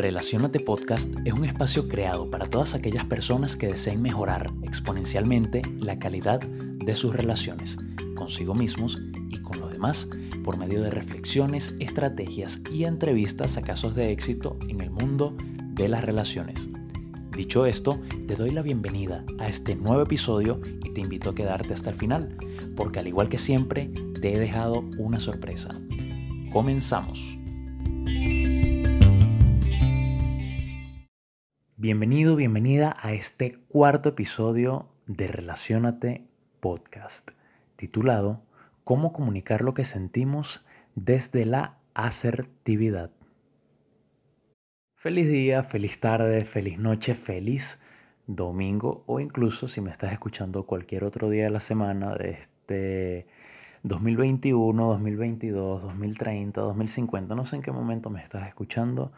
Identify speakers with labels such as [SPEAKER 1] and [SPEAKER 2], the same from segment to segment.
[SPEAKER 1] Relacionate Podcast es un espacio creado para todas aquellas personas que deseen mejorar exponencialmente la calidad de sus relaciones consigo mismos y con los demás por medio de reflexiones, estrategias y entrevistas a casos de éxito en el mundo de las relaciones. Dicho esto, te doy la bienvenida a este nuevo episodio y te invito a quedarte hasta el final, porque al igual que siempre, te he dejado una sorpresa. Comenzamos. Bienvenido, bienvenida a este cuarto episodio de Relacionate Podcast, titulado Cómo comunicar lo que sentimos desde la asertividad. Feliz día, feliz tarde, feliz noche, feliz domingo o incluso si me estás escuchando cualquier otro día de la semana de este 2021, 2022, 2030, 2050, no sé en qué momento me estás escuchando,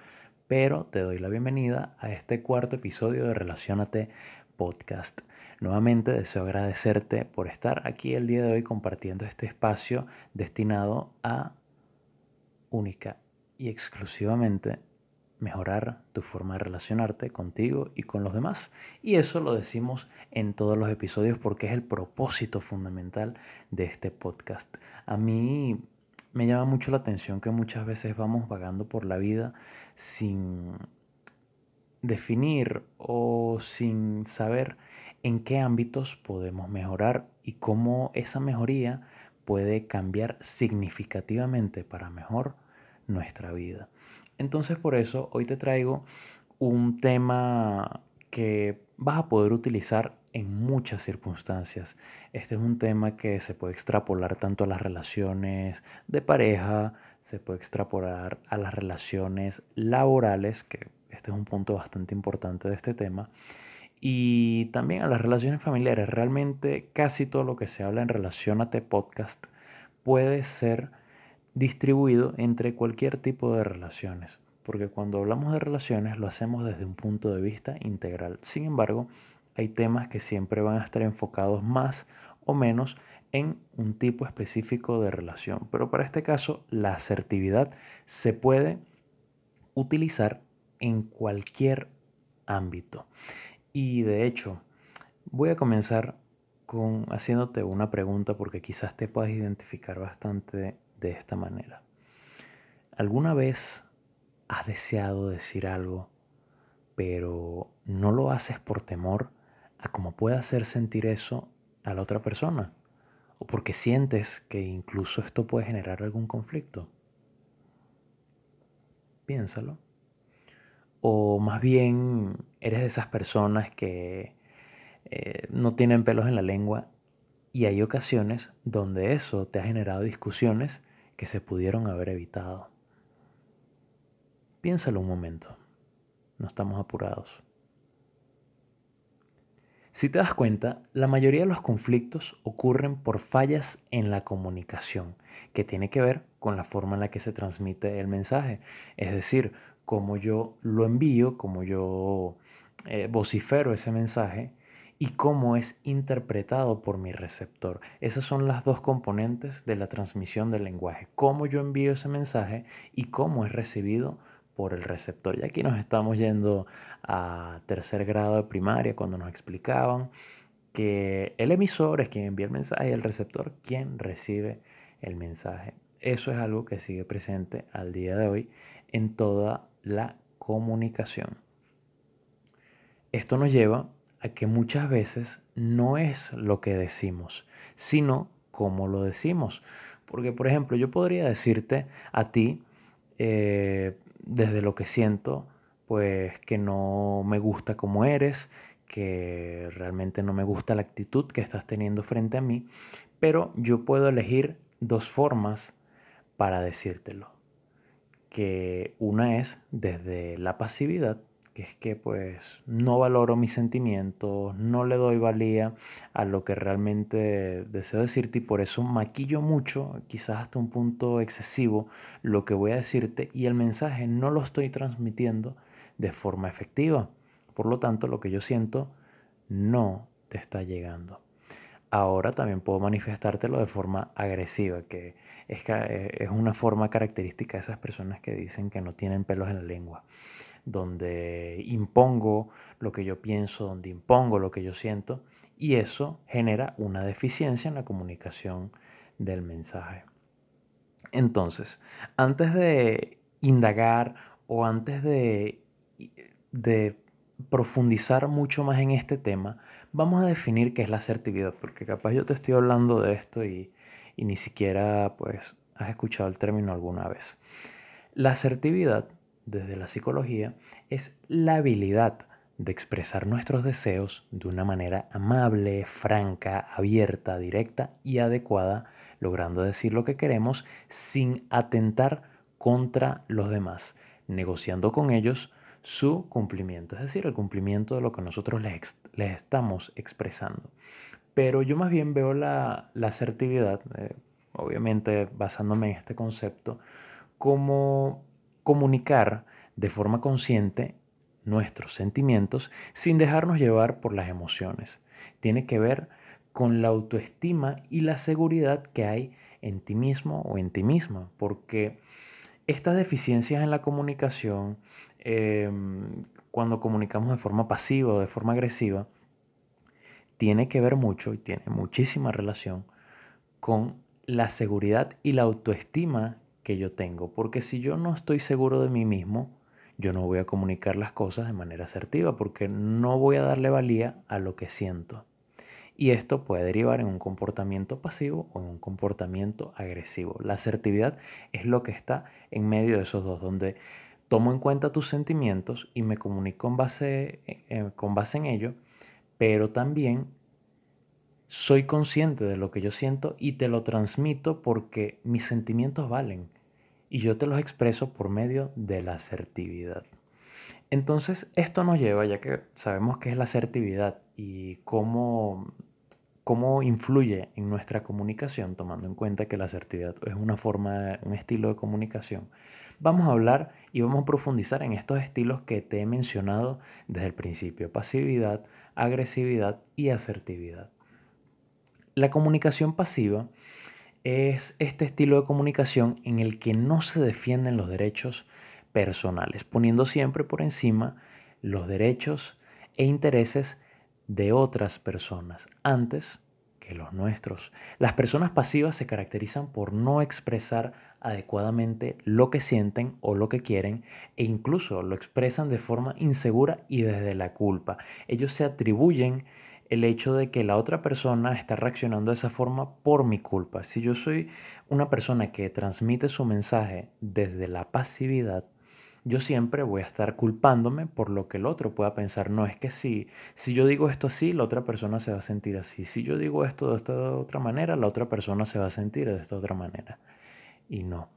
[SPEAKER 1] pero te doy la bienvenida a este cuarto episodio de Relacionate Podcast. Nuevamente deseo agradecerte por estar aquí el día de hoy compartiendo este espacio destinado a única y exclusivamente mejorar tu forma de relacionarte contigo y con los demás. Y eso lo decimos en todos los episodios porque es el propósito fundamental de este podcast. A mí me llama mucho la atención que muchas veces vamos vagando por la vida sin definir o sin saber en qué ámbitos podemos mejorar y cómo esa mejoría puede cambiar significativamente para mejor nuestra vida. Entonces por eso hoy te traigo un tema que vas a poder utilizar en muchas circunstancias. Este es un tema que se puede extrapolar tanto a las relaciones de pareja, se puede extrapolar a las relaciones laborales, que este es un punto bastante importante de este tema, y también a las relaciones familiares. Realmente casi todo lo que se habla en Relacionate Podcast puede ser distribuido entre cualquier tipo de relaciones, porque cuando hablamos de relaciones lo hacemos desde un punto de vista integral. Sin embargo, hay temas que siempre van a estar enfocados más o menos en un tipo específico de relación. Pero para este caso, la asertividad se puede utilizar en cualquier ámbito. Y de hecho, voy a comenzar con haciéndote una pregunta porque quizás te puedas identificar bastante de esta manera. ¿Alguna vez has deseado decir algo, pero no lo haces por temor a cómo puede hacer sentir eso a la otra persona? ¿O porque sientes que incluso esto puede generar algún conflicto? Piénsalo. O más bien eres de esas personas que eh, no tienen pelos en la lengua y hay ocasiones donde eso te ha generado discusiones que se pudieron haber evitado. Piénsalo un momento. No estamos apurados. Si te das cuenta, la mayoría de los conflictos ocurren por fallas en la comunicación, que tiene que ver con la forma en la que se transmite el mensaje. Es decir, cómo yo lo envío, cómo yo eh, vocifero ese mensaje y cómo es interpretado por mi receptor. Esas son las dos componentes de la transmisión del lenguaje. Cómo yo envío ese mensaje y cómo es recibido por el receptor. Y aquí nos estamos yendo a tercer grado de primaria cuando nos explicaban que el emisor es quien envía el mensaje y el receptor quien recibe el mensaje. Eso es algo que sigue presente al día de hoy en toda la comunicación. Esto nos lleva a que muchas veces no es lo que decimos, sino cómo lo decimos. Porque, por ejemplo, yo podría decirte a ti, eh, desde lo que siento, pues que no me gusta como eres, que realmente no me gusta la actitud que estás teniendo frente a mí, pero yo puedo elegir dos formas para decírtelo. Que una es desde la pasividad que es que pues no valoro mis sentimientos, no le doy valía a lo que realmente deseo decirte y por eso maquillo mucho, quizás hasta un punto excesivo, lo que voy a decirte y el mensaje no lo estoy transmitiendo de forma efectiva. Por lo tanto, lo que yo siento no te está llegando. Ahora también puedo manifestártelo de forma agresiva, que es, es una forma característica de esas personas que dicen que no tienen pelos en la lengua donde impongo lo que yo pienso, donde impongo lo que yo siento, y eso genera una deficiencia en la comunicación del mensaje. Entonces, antes de indagar o antes de, de profundizar mucho más en este tema, vamos a definir qué es la asertividad, porque capaz yo te estoy hablando de esto y, y ni siquiera pues has escuchado el término alguna vez. La asertividad, desde la psicología, es la habilidad de expresar nuestros deseos de una manera amable, franca, abierta, directa y adecuada, logrando decir lo que queremos sin atentar contra los demás, negociando con ellos su cumplimiento, es decir, el cumplimiento de lo que nosotros les, estamos expresando. Pero yo más bien veo la, asertividad, eh, obviamente basándome en este concepto, como comunicar de forma consciente nuestros sentimientos sin dejarnos llevar por las emociones. Tiene que ver con la autoestima y la seguridad que hay en ti mismo o en ti misma, porque estas deficiencias en la comunicación, em, cuando comunicamos de forma pasiva o de forma agresiva, tiene que ver mucho y tiene muchísima relación con la seguridad y la autoestima que yo tengo, porque si yo no estoy seguro de mí mismo, yo no voy a comunicar las cosas de manera asertiva porque no voy a darle valía a lo que siento. Y esto puede derivar en un comportamiento pasivo o en un comportamiento agresivo. La asertividad es lo que está en medio de esos dos, donde tomo en cuenta tus sentimientos y me comunico con base, eh, con base en ello, pero también soy consciente de lo que yo siento y te lo transmito porque mis sentimientos valen y yo te los expreso por medio de la asertividad. Entonces, esto nos lleva, ya que sabemos qué es la asertividad y cómo, cómo influye en nuestra comunicación, tomando en cuenta que la asertividad es una forma, un estilo de comunicación, vamos a hablar y vamos a profundizar en estos estilos que te he mencionado desde el principio, pasividad, agresividad y asertividad. La comunicación pasiva es este estilo de comunicación en el que no se defienden los derechos personales, poniendo siempre por encima los derechos e intereses de otras personas antes que los nuestros. Las personas pasivas se caracterizan por no expresar adecuadamente lo que sienten o lo que quieren e incluso lo expresan de forma insegura y desde la culpa. Ellos se atribuyen el hecho de que la otra persona está reaccionando de esa forma por mi culpa. Si yo soy una persona que transmite su mensaje desde la pasividad, yo siempre voy a estar culpándome por lo que el otro pueda pensar. No es que si, si yo digo esto así, la otra persona se va a sentir así. Si yo digo esto de esta otra manera, la otra persona se va a sentir de esta otra manera. Y no,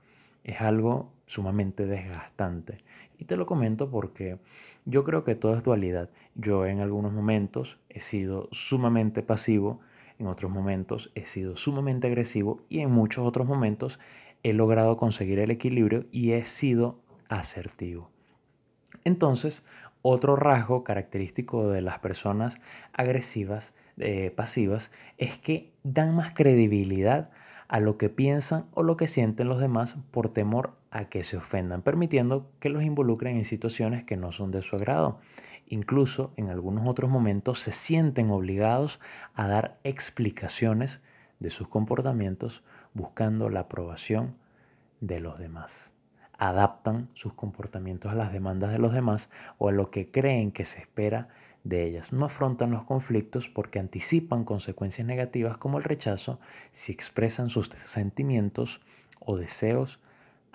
[SPEAKER 1] es algo sumamente desgastante. Y te lo comento porque yo creo que todo es dualidad. Yo en algunos momentos he sido sumamente pasivo, en otros momentos he sido sumamente agresivo y en muchos otros momentos he logrado conseguir el equilibrio y he sido asertivo. Entonces, otro rasgo característico de las personas agresivas, eh, pasivas, es que dan más credibilidad a lo que piensan o lo que sienten los demás por temor a que se ofendan, permitiendo que los involucren en situaciones que no son de su agrado. Incluso en algunos otros momentos se sienten obligados a dar explicaciones de sus comportamientos buscando la aprobación de los demás. Adaptan sus comportamientos a las demandas de los demás o a lo que creen que se espera de ellas. No afrontan los conflictos porque anticipan consecuencias negativas como el rechazo si expresan sus sentimientos o deseos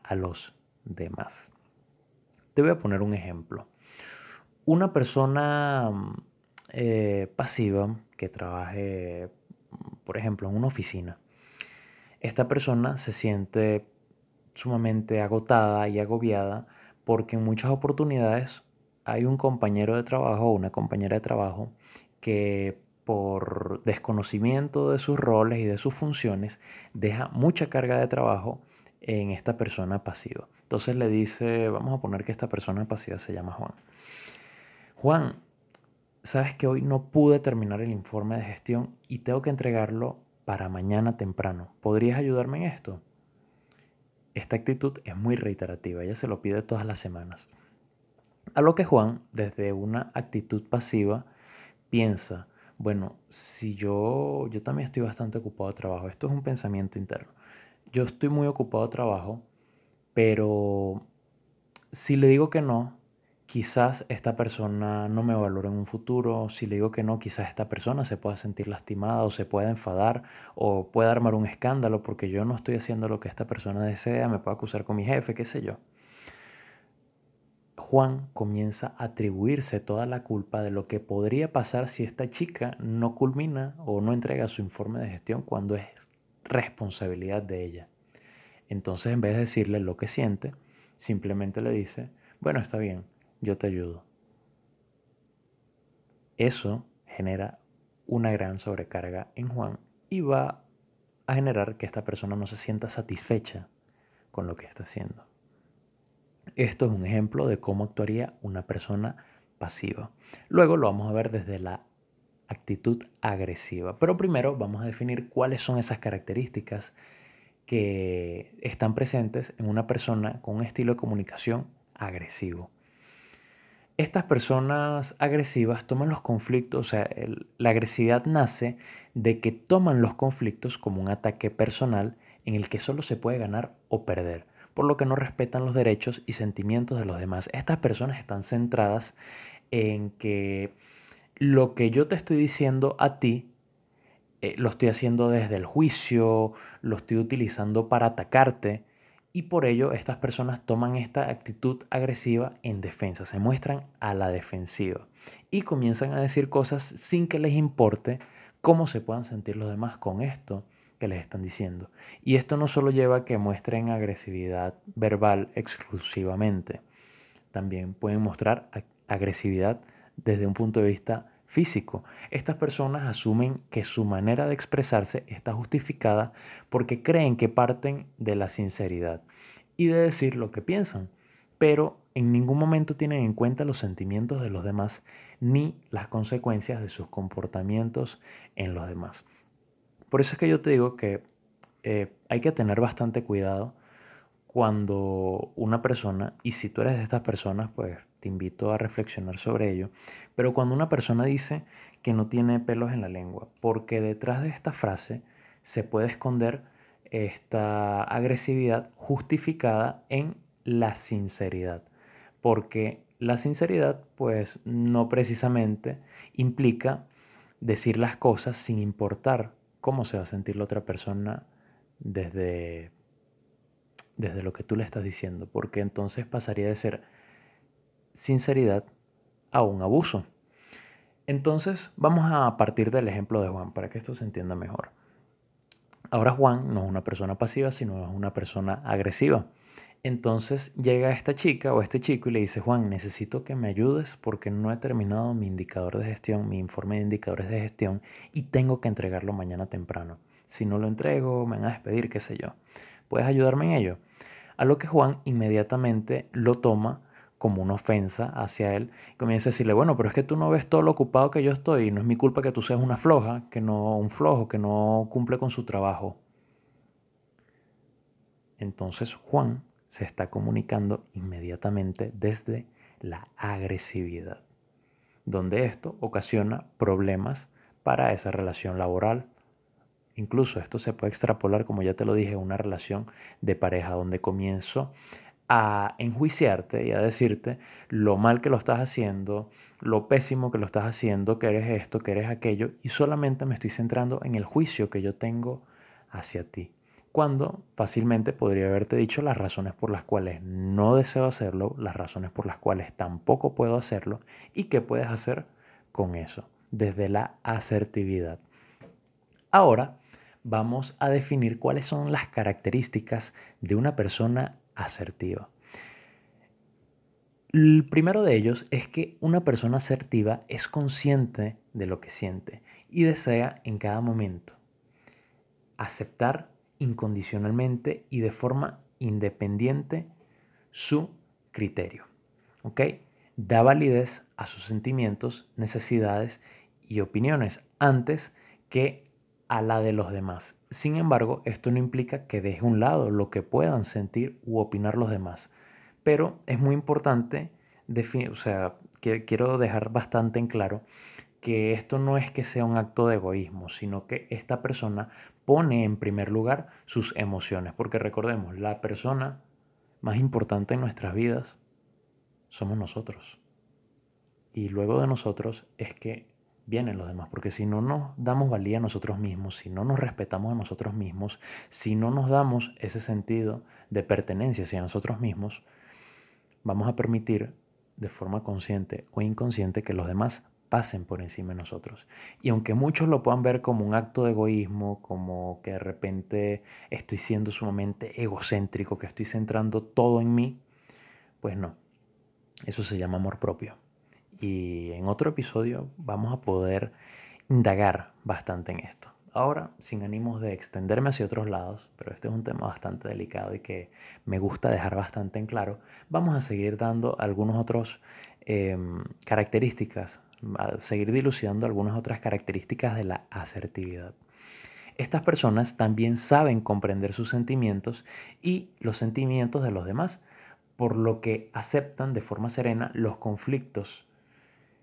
[SPEAKER 1] a los demás. Te voy a poner un ejemplo. Una persona eh, pasiva que trabaje, por ejemplo, en una oficina, esta persona se siente sumamente agotada y agobiada porque en muchas oportunidades hay un compañero de trabajo o una compañera de trabajo que por desconocimiento de sus roles y de sus funciones deja mucha carga de trabajo en esta persona pasiva. Entonces le dice, vamos a poner que esta persona pasiva se llama Juan. Juan, sabes que hoy no pude terminar el informe de gestión y tengo que entregarlo para mañana temprano. ¿Podrías ayudarme en esto? Esta actitud es muy reiterativa, ella se lo pide todas las semanas. A lo que Juan, desde una actitud pasiva, piensa, bueno, si yo, yo también estoy bastante ocupado de trabajo, esto es un pensamiento interno, yo estoy muy ocupado de trabajo, pero si le digo que no, quizás esta persona no me valore en un futuro, si le digo que no, quizás esta persona se pueda sentir lastimada o se pueda enfadar o pueda armar un escándalo porque yo no estoy haciendo lo que esta persona desea, me puede acusar con mi jefe, qué sé yo. Juan comienza a atribuirse toda la culpa de lo que podría pasar si esta chica no culmina o no entrega su informe de gestión cuando es responsabilidad de ella. Entonces, en vez de decirle lo que siente, simplemente le dice, bueno, está bien, yo te ayudo. Eso genera una gran sobrecarga en Juan y va a generar que esta persona no se sienta satisfecha con lo que está haciendo. Esto es un ejemplo de cómo actuaría una persona pasiva. Luego lo vamos a ver desde la actitud agresiva. Pero primero vamos a definir cuáles son esas características que están presentes en una persona con un estilo de comunicación agresivo. Estas personas agresivas toman los conflictos, o sea, la agresividad nace de que toman los conflictos como un ataque personal en el que solo se puede ganar o perder, por lo que no respetan los derechos y sentimientos de los demás. Estas personas están centradas en que lo que yo te estoy diciendo a ti, eh, lo estoy haciendo desde el juicio, lo estoy utilizando para atacarte, y por ello estas personas toman esta actitud agresiva en defensa, se muestran a la defensiva y comienzan a decir cosas sin que les importe cómo se puedan sentir los demás con esto que les están diciendo. Y esto no solo lleva a que muestren agresividad verbal exclusivamente, también pueden mostrar agresividad desde un punto de vista físico. Estas personas asumen que su manera de expresarse está justificada porque creen que parten de la sinceridad y de decir lo que piensan, pero en ningún momento tienen en cuenta los sentimientos de los demás ni las consecuencias de sus comportamientos en los demás. Por eso es que yo te digo que eh, hay que tener bastante cuidado cuando una persona, y si tú eres de estas personas, pues te invito a reflexionar sobre ello, pero cuando una persona dice que no tiene pelos en la lengua, porque detrás de esta frase se puede esconder esta agresividad justificada en la sinceridad, porque la sinceridad pues no precisamente implica decir las cosas sin importar cómo se va a sentir la otra persona desde desde lo que tú le estás diciendo, porque entonces pasaría de ser sinceridad a un abuso. Entonces vamos a partir del ejemplo de Juan para que esto se entienda mejor. Ahora Juan no es una persona pasiva, sino es una persona agresiva. Entonces llega esta chica o este chico y le dice, Juan, necesito que me ayudes porque no he terminado mi indicador de gestión, mi informe de indicadores de gestión y tengo que entregarlo mañana temprano. Si no lo entrego, me van a despedir, qué sé yo. ¿Puedes ayudarme en ello? A lo que Juan inmediatamente lo toma como una ofensa hacia él. Y comienza a decirle, bueno, pero es que tú no ves todo lo ocupado que yo estoy y no es mi culpa que tú seas una floja, que no un flojo, que no cumple con su trabajo. Entonces Juan se está comunicando inmediatamente desde la agresividad, donde esto ocasiona problemas para esa relación laboral, Incluso esto se puede extrapolar, como ya te lo dije, a una relación de pareja donde comienzo a enjuiciarte y a decirte lo mal que lo estás haciendo, lo pésimo que lo estás haciendo, que eres esto, que eres aquello, y solamente me estoy centrando en el juicio que yo tengo hacia ti. Cuando fácilmente podría haberte dicho las razones por las cuales no deseo hacerlo, las razones por las cuales tampoco puedo hacerlo y qué puedes hacer con eso, desde la asertividad. Ahora, vamos a definir cuáles son las características de una persona asertiva. El primero de ellos es que una persona asertiva es consciente de lo que siente y desea en cada momento aceptar incondicionalmente y de forma independiente su criterio. ¿Ok? Da validez a sus sentimientos, necesidades y opiniones antes que a la de los demás. Sin embargo, esto no implica que deje un lado lo que puedan sentir u opinar los demás. Pero es muy importante o sea, quiero dejar bastante en claro que esto no es que sea un acto de egoísmo, sino que esta persona pone en primer lugar sus emociones, porque recordemos, la persona más importante en nuestras vidas somos nosotros. Y luego de nosotros es que vienen los demás, porque si no nos damos valía a nosotros mismos, si no nos respetamos a nosotros mismos, si no nos damos ese sentido de pertenencia hacia nosotros mismos, vamos a permitir de forma consciente o inconsciente que los demás pasen por encima de nosotros. Y aunque muchos lo puedan ver como un acto de egoísmo, como que de repente estoy siendo sumamente egocéntrico, que estoy centrando todo en mí, pues no. Eso se llama amor propio. Y en otro episodio vamos a poder indagar bastante en esto. Ahora, sin ánimos de extenderme hacia otros lados, pero este es un tema bastante delicado y que me gusta dejar bastante en claro, vamos a seguir dando algunas otras em, características, a seguir dilucidando algunas otras características de la asertividad. Estas personas también saben comprender sus sentimientos y los sentimientos de los demás, por lo que aceptan de forma serena los conflictos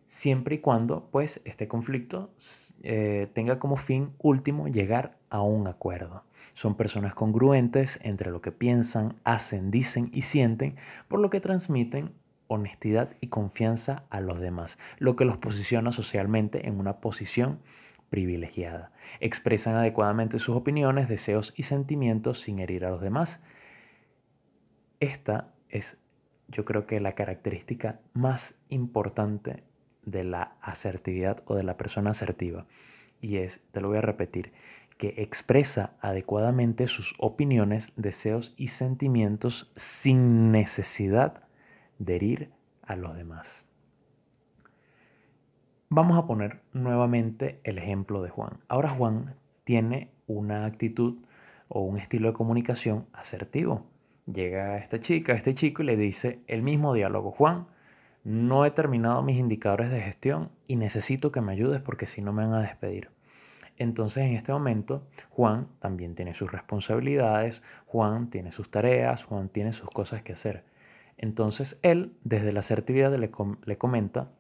[SPEAKER 1] siempre y cuando pues este conflicto eh, tenga como fin último llegar a un acuerdo. Son personas congruentes entre lo que piensan, hacen, dicen y sienten, por lo que transmiten honestidad y confianza a los demás, lo que los posiciona socialmente en una posición privilegiada. Expresan adecuadamente sus opiniones, deseos y sentimientos sin herir a los demás. Esta es, yo creo que, la característica más importante de la asertividad o de la persona asertiva. Y es, te lo voy a repetir, que expresa adecuadamente sus opiniones, deseos y sentimientos sin necesidad de a los demás. Vamos a poner nuevamente el ejemplo de Juan. Ahora Juan tiene una actitud o un estilo de comunicación asertivo. Llega a esta chica, a este chico y le dice el mismo diálogo. Juan, no he terminado mis indicadores de gestión y necesito que me ayudes porque si no me van a despedir. Entonces en este momento Juan también tiene sus responsabilidades, Juan tiene sus tareas, Juan tiene sus cosas que hacer. Entonces él desde la asertividad le, le comenta,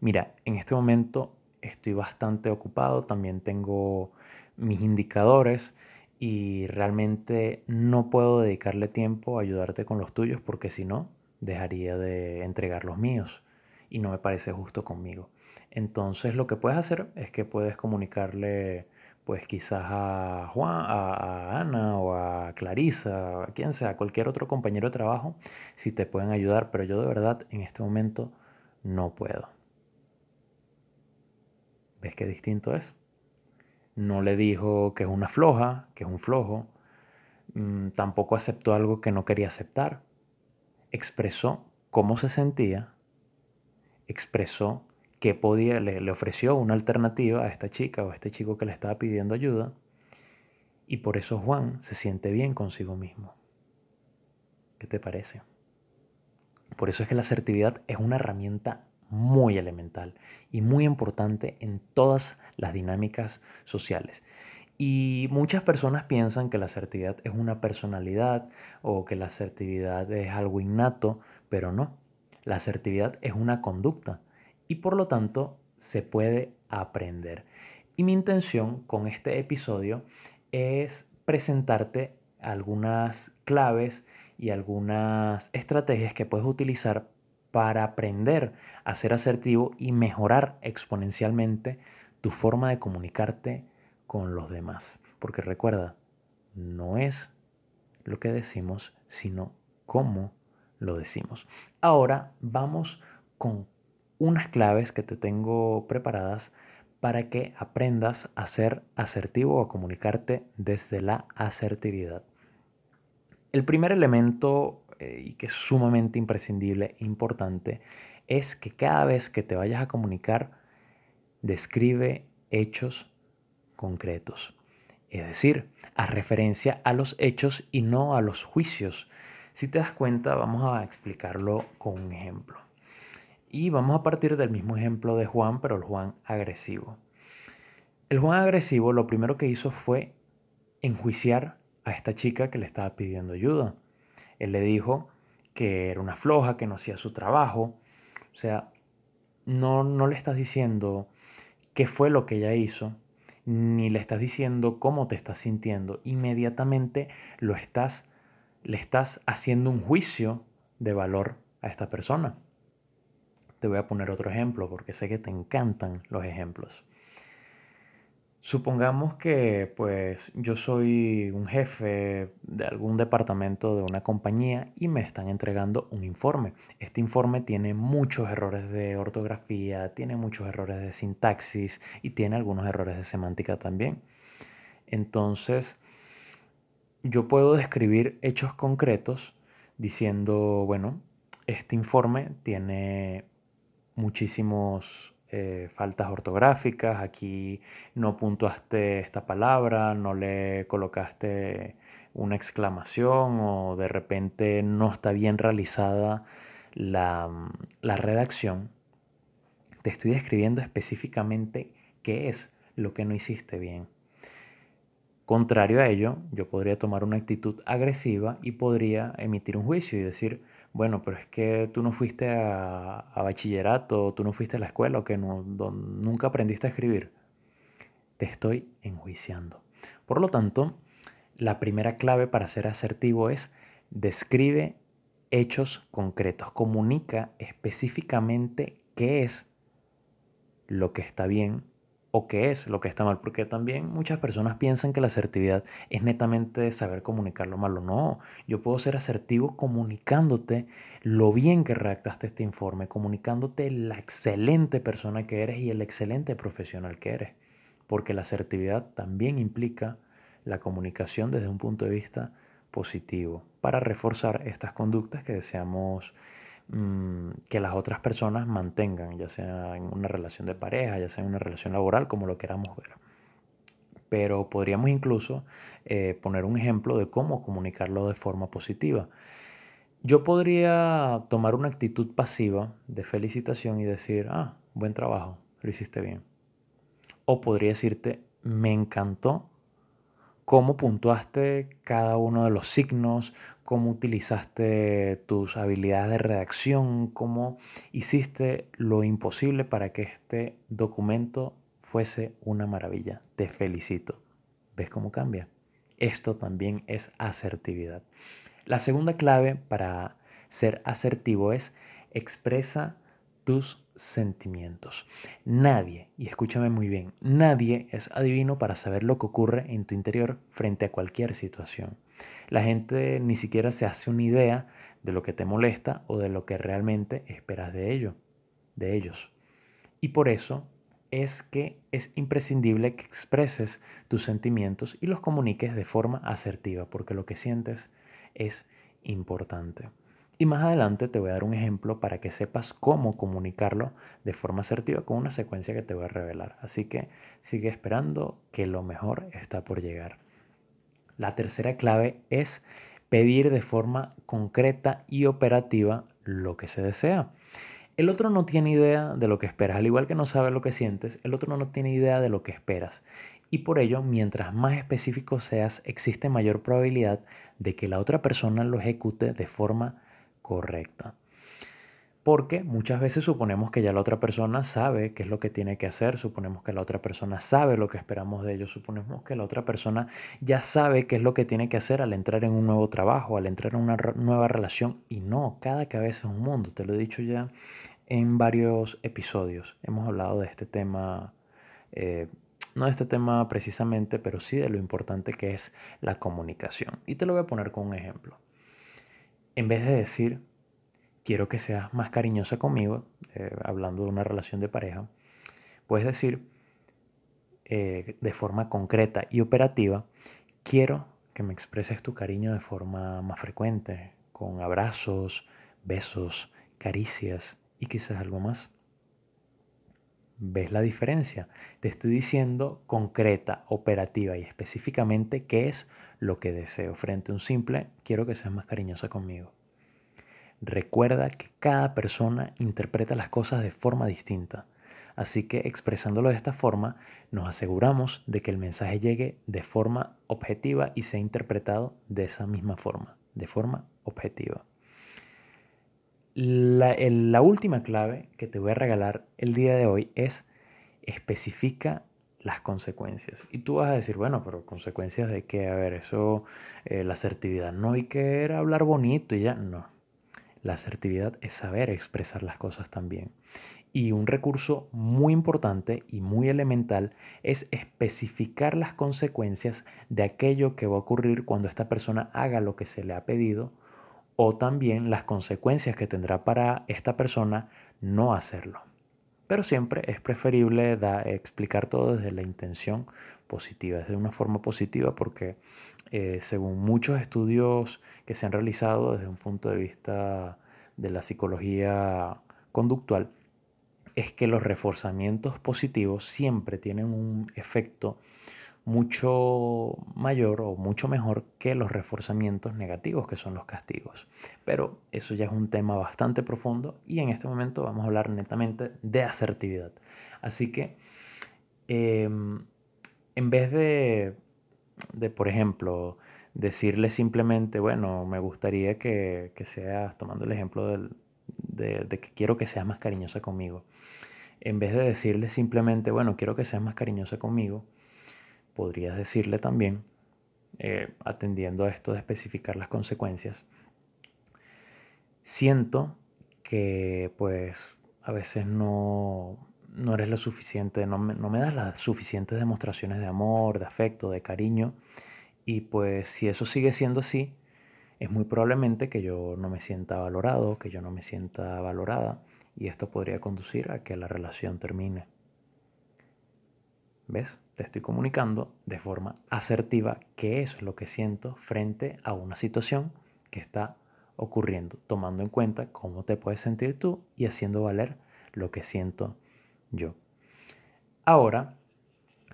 [SPEAKER 1] mira, en este momento estoy bastante ocupado, también tengo mis indicadores y realmente no puedo dedicarle tiempo a ayudarte con los tuyos porque si no, dejaría de entregar los míos y no me parece justo conmigo. Entonces lo que puedes hacer es que puedes comunicarle pues quizás a Juan, a, Ana o a Clarisa, a quien sea, cualquier otro compañero de trabajo, si te pueden ayudar, pero yo de verdad en este momento no puedo. ¿Ves qué distinto es? No le dijo que es una floja, que es un flojo, mm, tampoco aceptó algo que no quería aceptar expresó cómo se sentía, expresó que podía, le, ofreció una alternativa a esta chica o a este chico que le estaba pidiendo ayuda, y por eso Juan se siente bien consigo mismo. ¿Qué te parece? Por eso es que la asertividad es una herramienta muy elemental y muy importante en todas las dinámicas sociales. Y muchas personas piensan que la asertividad es una personalidad o que la asertividad es algo innato, pero no. La asertividad es una conducta y por lo tanto se puede aprender. Y mi intención con este episodio es presentarte algunas claves y algunas estrategias que puedes utilizar para aprender a ser asertivo y mejorar exponencialmente tu forma de comunicarte con los demás. Porque recuerda, no es lo que decimos, sino cómo lo decimos. Ahora vamos con unas claves que te tengo preparadas para que aprendas a ser asertivo o a comunicarte desde la asertividad. El primer elemento, eh, y que es sumamente imprescindible e importante, es que cada vez que te vayas a comunicar, describe hechos concretos. Es decir, a referencia a los hechos y no a los juicios. Si te das cuenta, vamos a explicarlo con un ejemplo. Y vamos a partir del mismo ejemplo de Juan, pero el Juan agresivo. El Juan agresivo lo primero que hizo fue enjuiciar a esta chica que le estaba pidiendo ayuda. Él le dijo que era una floja, que no hacía su trabajo. O sea, no, no le estás diciendo qué fue lo que ella hizo, ni le estás diciendo cómo te estás sintiendo. Inmediatamente lo estás, le estás haciendo un juicio de valor a esta persona. Te voy a poner otro ejemplo porque sé que te encantan los ejemplos. Supongamos que pues yo soy un jefe de algún departamento de una compañía y me están entregando un informe. Este informe tiene muchos errores de ortografía, tiene muchos errores de sintaxis y tiene algunos errores de semántica también. Entonces, yo puedo describir hechos concretos diciendo, bueno, este informe tiene muchísimos eh, faltas ortográficas, aquí no puntuaste esta palabra, no le colocaste una exclamación o de repente no está bien realizada la, la redacción, te estoy describiendo específicamente qué es lo que no hiciste bien. Contrario a ello, yo podría tomar una actitud agresiva y podría emitir un juicio y decir, bueno, pero es que tú no fuiste a, bachillerato, tú no fuiste a la escuela o que no, nunca aprendiste a escribir. Te estoy enjuiciando. Por lo tanto, la primera clave para ser asertivo es describe hechos concretos, comunica específicamente qué es lo que está bien o qué es lo que está mal, porque también muchas personas piensan que la asertividad es netamente saber comunicar lo malo. No, yo puedo ser asertivo comunicándote lo bien que redactaste este informe, comunicándote la excelente persona que eres y el excelente profesional que eres, porque la asertividad también implica la comunicación desde un punto de vista positivo para reforzar estas conductas que deseamos Mm, que las otras personas mantengan, ya sea en una relación de pareja, ya sea en una relación laboral, como lo queramos ver. Pero podríamos incluso eh, poner un ejemplo de cómo comunicarlo de forma positiva. Yo podría tomar una actitud pasiva de felicitación y decir, ah, buen trabajo, lo hiciste bien. O podría decirte, me encantó cómo puntuaste cada uno de los signos, cómo utilizaste tus habilidades de redacción, cómo hiciste lo imposible para que este documento fuese una maravilla. Te felicito. ¿Ves cómo cambia? Esto también es asertividad. La segunda clave para ser asertivo es expresa tus sentimientos. Nadie, y escúchame muy bien, nadie es adivino para saber lo que ocurre en tu interior frente a cualquier situación. La gente ni siquiera se hace una idea de lo que te molesta o de lo que realmente esperas de ello, de ellos. Y por eso es que es imprescindible que expreses tus sentimientos y los comuniques de forma asertiva, porque lo que sientes es importante. Y más adelante te voy a dar un ejemplo para que sepas cómo comunicarlo de forma asertiva con una secuencia que te voy a revelar. Así que sigue esperando que lo mejor está por llegar. La tercera clave es pedir de forma concreta y operativa lo que se desea. El otro no tiene idea de lo que esperas, al igual que no sabe lo que sientes, el otro no tiene idea de lo que esperas. Y por ello, mientras más específico seas, existe mayor probabilidad de que la otra persona lo ejecute de forma correcta. Porque muchas veces suponemos que ya la otra persona sabe qué es lo que tiene que hacer, suponemos que la otra persona sabe lo que esperamos de ellos, suponemos que la otra persona ya sabe qué es lo que tiene que hacer al entrar en un nuevo trabajo, al entrar en una nueva relación. Y no, cada cabeza es un mundo, te lo he dicho ya en varios episodios. Hemos hablado de este tema, eh, no de este tema precisamente, pero sí de lo importante que es la comunicación. Y te lo voy a poner con un ejemplo en vez de decir, quiero que seas más cariñosa conmigo, eh, hablando de una relación de pareja, puedes decir eh, de forma concreta y operativa, quiero que me expreses tu cariño de forma más frecuente, con abrazos, besos, caricias y quizás algo más. ¿Ves la diferencia? Te estoy diciendo concreta, operativa y específicamente qué es lo que deseo frente a un simple quiero que seas más cariñosa conmigo. Recuerda que cada persona interpreta las cosas de forma distinta, así que expresándolo de esta forma nos aseguramos de que el mensaje llegue de forma objetiva y sea interpretado de esa misma forma, de forma objetiva. La, última clave que te voy a regalar el día de hoy es especifica las consecuencias. Y tú vas a decir, bueno, pero consecuencias de qué? A ver, eso, eh, la asertividad no hay que era hablar bonito y ya, no. La asertividad es saber expresar las cosas también. Y un recurso muy importante y muy elemental es especificar las consecuencias de aquello que va a ocurrir cuando esta persona haga lo que se le ha pedido o también las consecuencias que tendrá para esta persona no hacerlo. Pero siempre es preferible explicar todo desde la intención positiva, desde una forma positiva, porque eh, según muchos estudios que se han realizado desde un punto de vista de la psicología conductual, es que los reforzamientos positivos siempre tienen un efecto mucho mayor o mucho mejor que los reforzamientos negativos, que son los castigos. Pero eso ya es un tema bastante profundo y en este momento vamos a hablar netamente de asertividad. Así que em, en vez de, de, por ejemplo, decirle simplemente, bueno, me gustaría que, que seas, tomando el ejemplo de, de que quiero que seas más cariñosa conmigo, en vez de decirle simplemente, bueno, quiero que seas más cariñosa conmigo, podrías decirle también, eh, atendiendo a esto de especificar las consecuencias, siento que pues a veces no, no eres lo suficiente, no me, no me das las suficientes demostraciones de amor, de afecto, de cariño, y pues si eso sigue siendo así, es muy probablemente que yo no me sienta valorado, que yo no me sienta valorada, y esto podría conducir a que la relación termine. ¿Ves? Te estoy comunicando de forma asertiva qué es lo que siento frente a una situación que está ocurriendo, tomando en cuenta cómo te puedes sentir tú y haciendo valer lo que siento yo. Ahora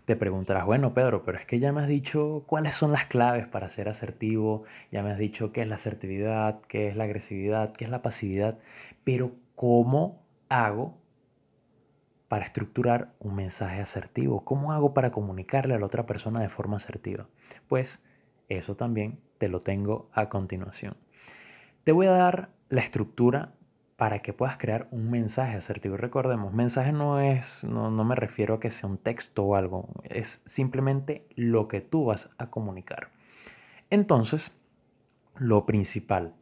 [SPEAKER 1] te preguntarás, bueno Pedro, pero es que ya me has dicho cuáles son las claves para ser asertivo, ya me has dicho qué es la asertividad, qué es la agresividad, qué es la pasividad, pero ¿cómo hago para estructurar un mensaje asertivo? ¿Cómo hago para comunicarle a la otra persona de forma asertiva? Pues eso también te lo tengo a continuación. Te voy a dar la estructura para que puedas crear un mensaje asertivo. Recordemos, mensaje no es, no, no, me refiero a que sea un texto o algo, es simplemente lo que tú vas a comunicar. Entonces, lo principal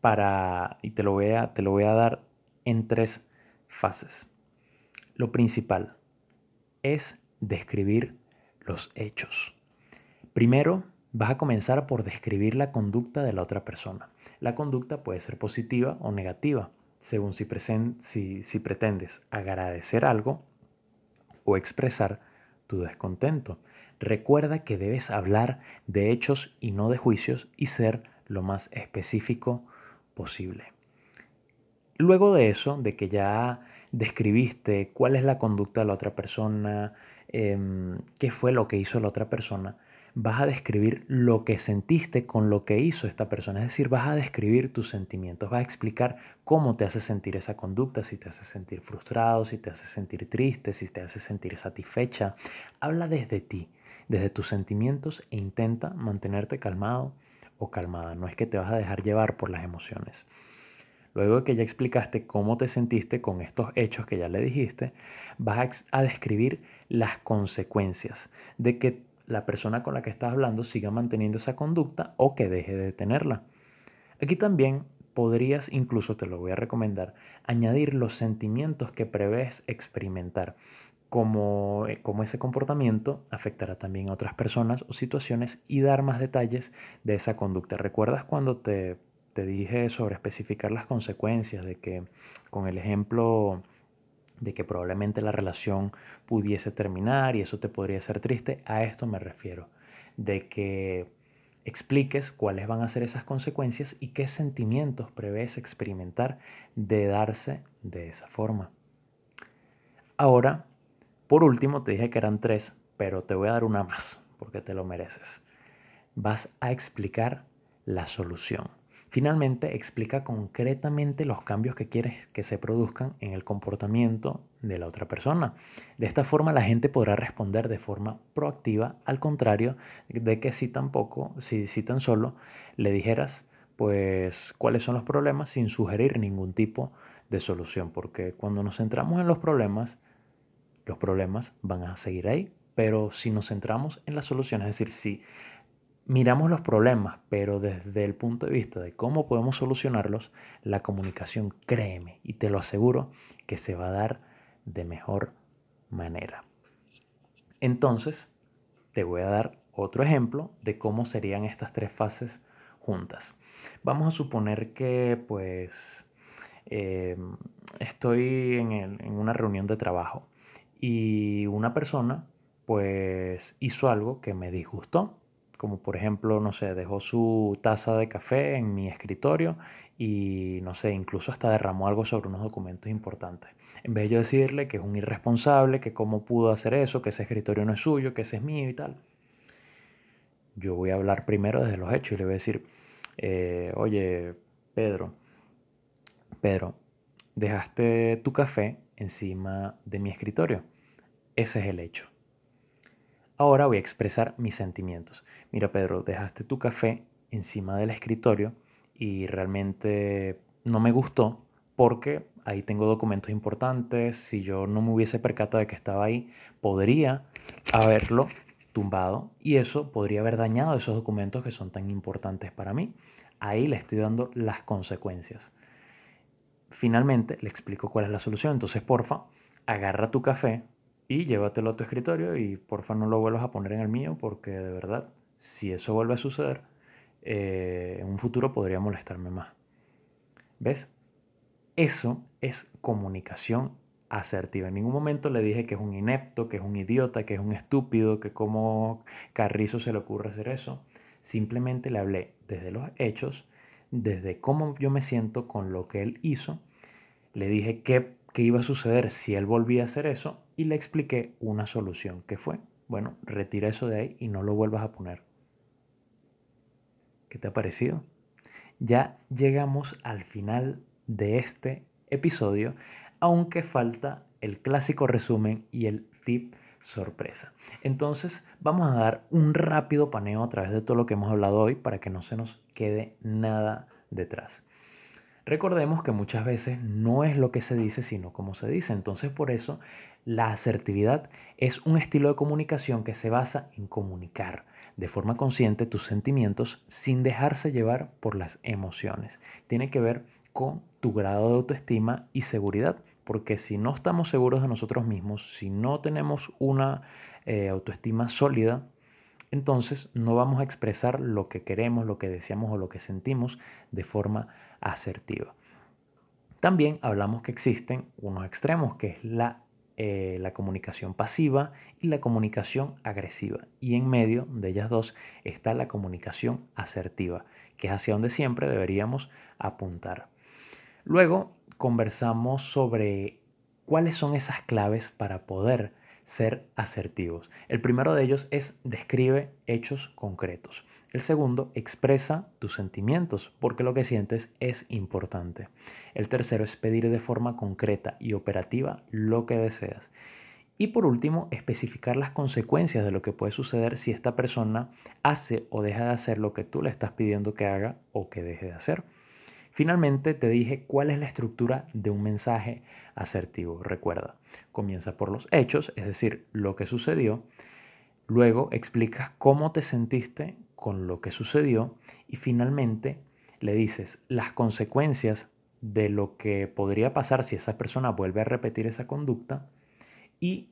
[SPEAKER 1] para, y te lo voy a, te lo voy a dar en tres fases. Lo principal es describir los hechos. Primero, vas a comenzar por describir la conducta de la otra persona. La conducta puede ser positiva o negativa, según si, si, pretendes agradecer algo o expresar tu descontento. Recuerda que debes hablar de hechos y no de juicios y ser lo más específico posible. Luego de eso, de que ya describiste cuál es la conducta de la otra persona, em, qué fue lo que hizo la otra persona, vas a describir lo que sentiste con lo que hizo esta persona. Es decir, vas a describir tus sentimientos, vas a explicar cómo te hace sentir esa conducta, si te hace sentir frustrado, si te hace sentir triste, si te hace sentir satisfecha. Habla desde ti, desde tus sentimientos e intenta mantenerte calmado o calmada. No es que te vas a dejar llevar por las emociones. Luego de que ya explicaste cómo te sentiste con estos hechos que ya le dijiste, vas a describir las consecuencias de que la persona con la que estás hablando siga manteniendo esa conducta o que deje de tenerla. Aquí también podrías, incluso te lo voy a recomendar, añadir los sentimientos que prevés experimentar, como, eh, como ese comportamiento afectará también a otras personas o situaciones y dar más detalles de esa conducta. ¿Recuerdas cuando te te dije sobre especificar las consecuencias, de que con el ejemplo de que probablemente la relación pudiese terminar y eso te podría ser triste, a esto me refiero, de que expliques cuáles van a ser esas consecuencias y qué sentimientos prevés experimentar de darse de esa forma. Ahora, por último, te dije que eran tres, pero te voy a dar una más, porque te lo mereces. Vas a explicar la solución. Finalmente, explica concretamente los cambios que quieres que se produzcan en el comportamiento de la otra persona. De esta forma, la gente podrá responder de forma proactiva, al contrario de que si tampoco, si, si tan solo le dijeras, pues cuáles son los problemas sin sugerir ningún tipo de solución, porque cuando nos centramos en los problemas, los problemas van a seguir ahí, pero si nos centramos en la solución, es decir, si miramos los problemas, pero desde el punto de vista de cómo podemos solucionarlos, la comunicación, créeme, y te lo aseguro, que se va a dar de mejor manera. Entonces, te voy a dar otro ejemplo de cómo serían estas tres fases juntas. Vamos a suponer que pues eh, estoy en, en una reunión de trabajo y una persona pues hizo algo que me disgustó como por ejemplo, no sé, dejó su taza de café en mi escritorio y no sé, incluso hasta derramó algo sobre unos documentos importantes. En vez de yo decirle que es un irresponsable, que cómo pudo hacer eso, que ese escritorio no es suyo, que ese es mío y tal, yo voy a hablar primero desde los hechos y le voy a decir, eh, oye, Pedro, Pedro, dejaste tu café encima de mi escritorio. Ese es el hecho. Ahora voy a expresar mis sentimientos. Mira, Pedro, dejaste tu café encima del escritorio y realmente no me gustó porque ahí tengo documentos importantes. Si yo no me hubiese percatado de que estaba ahí, podría haberlo tumbado y eso podría haber dañado esos documentos que son tan importantes para mí. Ahí le estoy dando las consecuencias. Finalmente le explico cuál es la solución. Entonces, porfa, agarra tu café, y llévatelo a tu escritorio y porfa no lo vuelvas a poner en el mío porque de verdad, si eso vuelve a suceder, eh, en un futuro podría molestarme más. ¿Ves? Eso es comunicación asertiva. En ningún momento le dije que es un inepto, que es un idiota, que es un estúpido, que como Carrizo se le ocurre hacer eso. Simplemente le hablé desde los hechos, desde cómo yo me siento con lo que él hizo. Le dije qué, qué iba a suceder si él volvía a hacer eso y le expliqué una solución que fue, bueno, retira eso de ahí y no lo vuelvas a poner. ¿Qué te ha parecido? Ya llegamos al final de este episodio, aunque falta el clásico resumen y el tip sorpresa. Entonces vamos a dar un rápido paneo a través de todo lo que hemos hablado hoy para que no se nos quede nada detrás. Recordemos que muchas veces no es lo que se dice, sino como se dice. Entonces por eso la asertividad es un estilo de comunicación que se basa en comunicar de forma consciente tus sentimientos sin dejarse llevar por las emociones. Tiene que ver con tu grado de autoestima y seguridad, porque si no estamos seguros de nosotros mismos, si no tenemos una eh, autoestima sólida, entonces no vamos a expresar lo que queremos, lo que deseamos o lo que sentimos de forma asertiva. También hablamos que existen unos extremos, que es la eh, la comunicación pasiva y la comunicación agresiva. Y en medio de ellas dos está la comunicación asertiva, que es hacia donde siempre deberíamos apuntar. Luego conversamos sobre cuáles son esas claves para poder ser asertivos. El primero de ellos es describe hechos concretos. El segundo, expresa tus sentimientos, porque lo que sientes es importante. El tercero es pedir de forma concreta y operativa lo que deseas. Y por último, especificar las consecuencias de lo que puede suceder si esta persona hace o deja de hacer lo que tú le estás pidiendo que haga o que deje de hacer. Finalmente te dije cuál es la estructura de un mensaje asertivo. Recuerda, comienza por los hechos, es decir, lo que sucedió. Luego explicas cómo te sentiste con lo que sucedió y finalmente le dices las consecuencias de lo que podría pasar si esa persona vuelve a repetir esa conducta y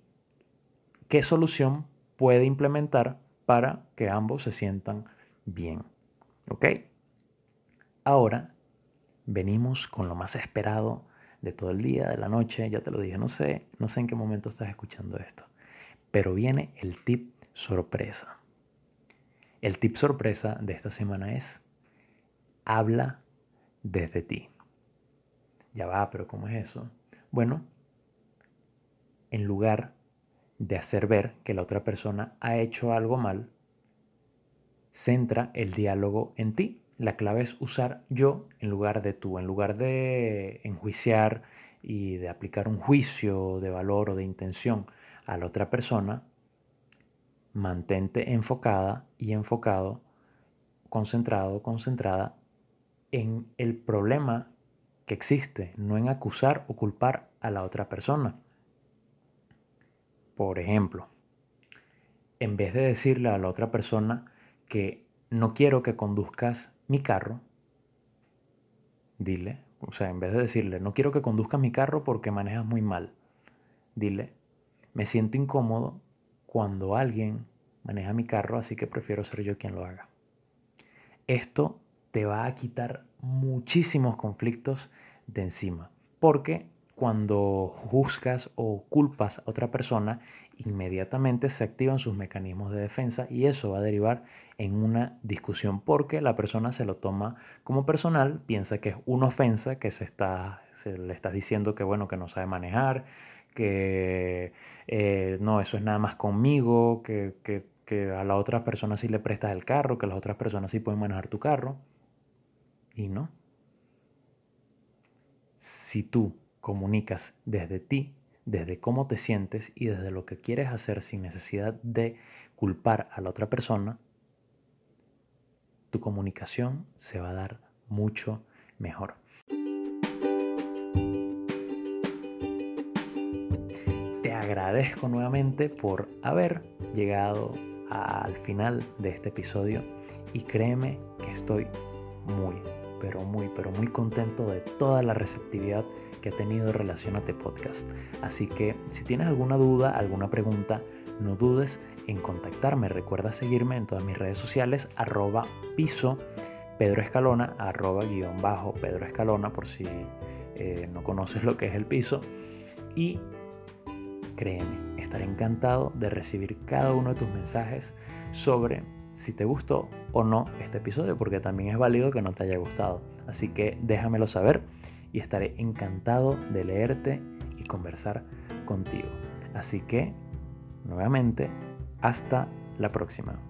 [SPEAKER 1] qué solución puede implementar para que ambos se sientan bien. ¿Ok? Ahora venimos con lo más esperado de todo el día, de la noche, ya te lo dije, no sé, no sé en qué momento estás escuchando esto, pero viene el tip sorpresa. El tip sorpresa de esta semana es, habla desde ti. Ya va, pero ¿cómo es eso? Bueno, en lugar de hacer ver que la otra persona ha hecho algo mal, centra el diálogo en ti. La clave es usar yo en lugar de tú, en lugar de enjuiciar y de aplicar un juicio de valor o de intención a la otra persona, mantente enfocada y enfocado, concentrado, concentrada en el problema que existe, no en acusar o culpar a la otra persona. Por ejemplo, en vez de decirle a la otra persona que no quiero que conduzcas mi carro, dile, o sea, en vez de decirle, no quiero que conduzcas mi carro porque manejas muy mal, dile, me siento incómodo cuando alguien maneja mi carro, así que prefiero ser yo quien lo haga. Esto te va a quitar muchísimos conflictos de encima, porque cuando juzgas o culpas a otra persona, inmediatamente se activan sus mecanismos de defensa y eso va a derivar en una discusión porque la persona se lo toma como personal, piensa que es una ofensa, que se, está, le estás diciendo que bueno, que no sabe manejar, que eh, no, eso es nada más conmigo, que, que, que a la otra persona sí le prestas el carro, que las otras personas sí pueden manejar tu carro. Y no. Si tú comunicas desde ti, desde cómo te sientes y desde lo que quieres hacer sin necesidad de culpar a la otra persona, tu comunicación se va a dar mucho mejor. Agradezco nuevamente por haber llegado al final de este episodio y créeme que estoy muy, pero muy, pero muy contento de toda la receptividad que ha tenido Relacionate Podcast. Así que si tienes alguna duda, alguna pregunta, no dudes en contactarme. Recuerda seguirme en todas mis redes sociales, arroba piso Pedro Escalona, arroba guion bajo Pedro Escalona, por si eh, no conoces lo que es el piso. Y créeme, estaré encantado de recibir cada uno de tus mensajes sobre si te gustó o no este episodio, porque también es válido que no te haya gustado. Así que déjamelo saber y estaré encantado de leerte y conversar contigo. Así que, nuevamente, hasta la próxima.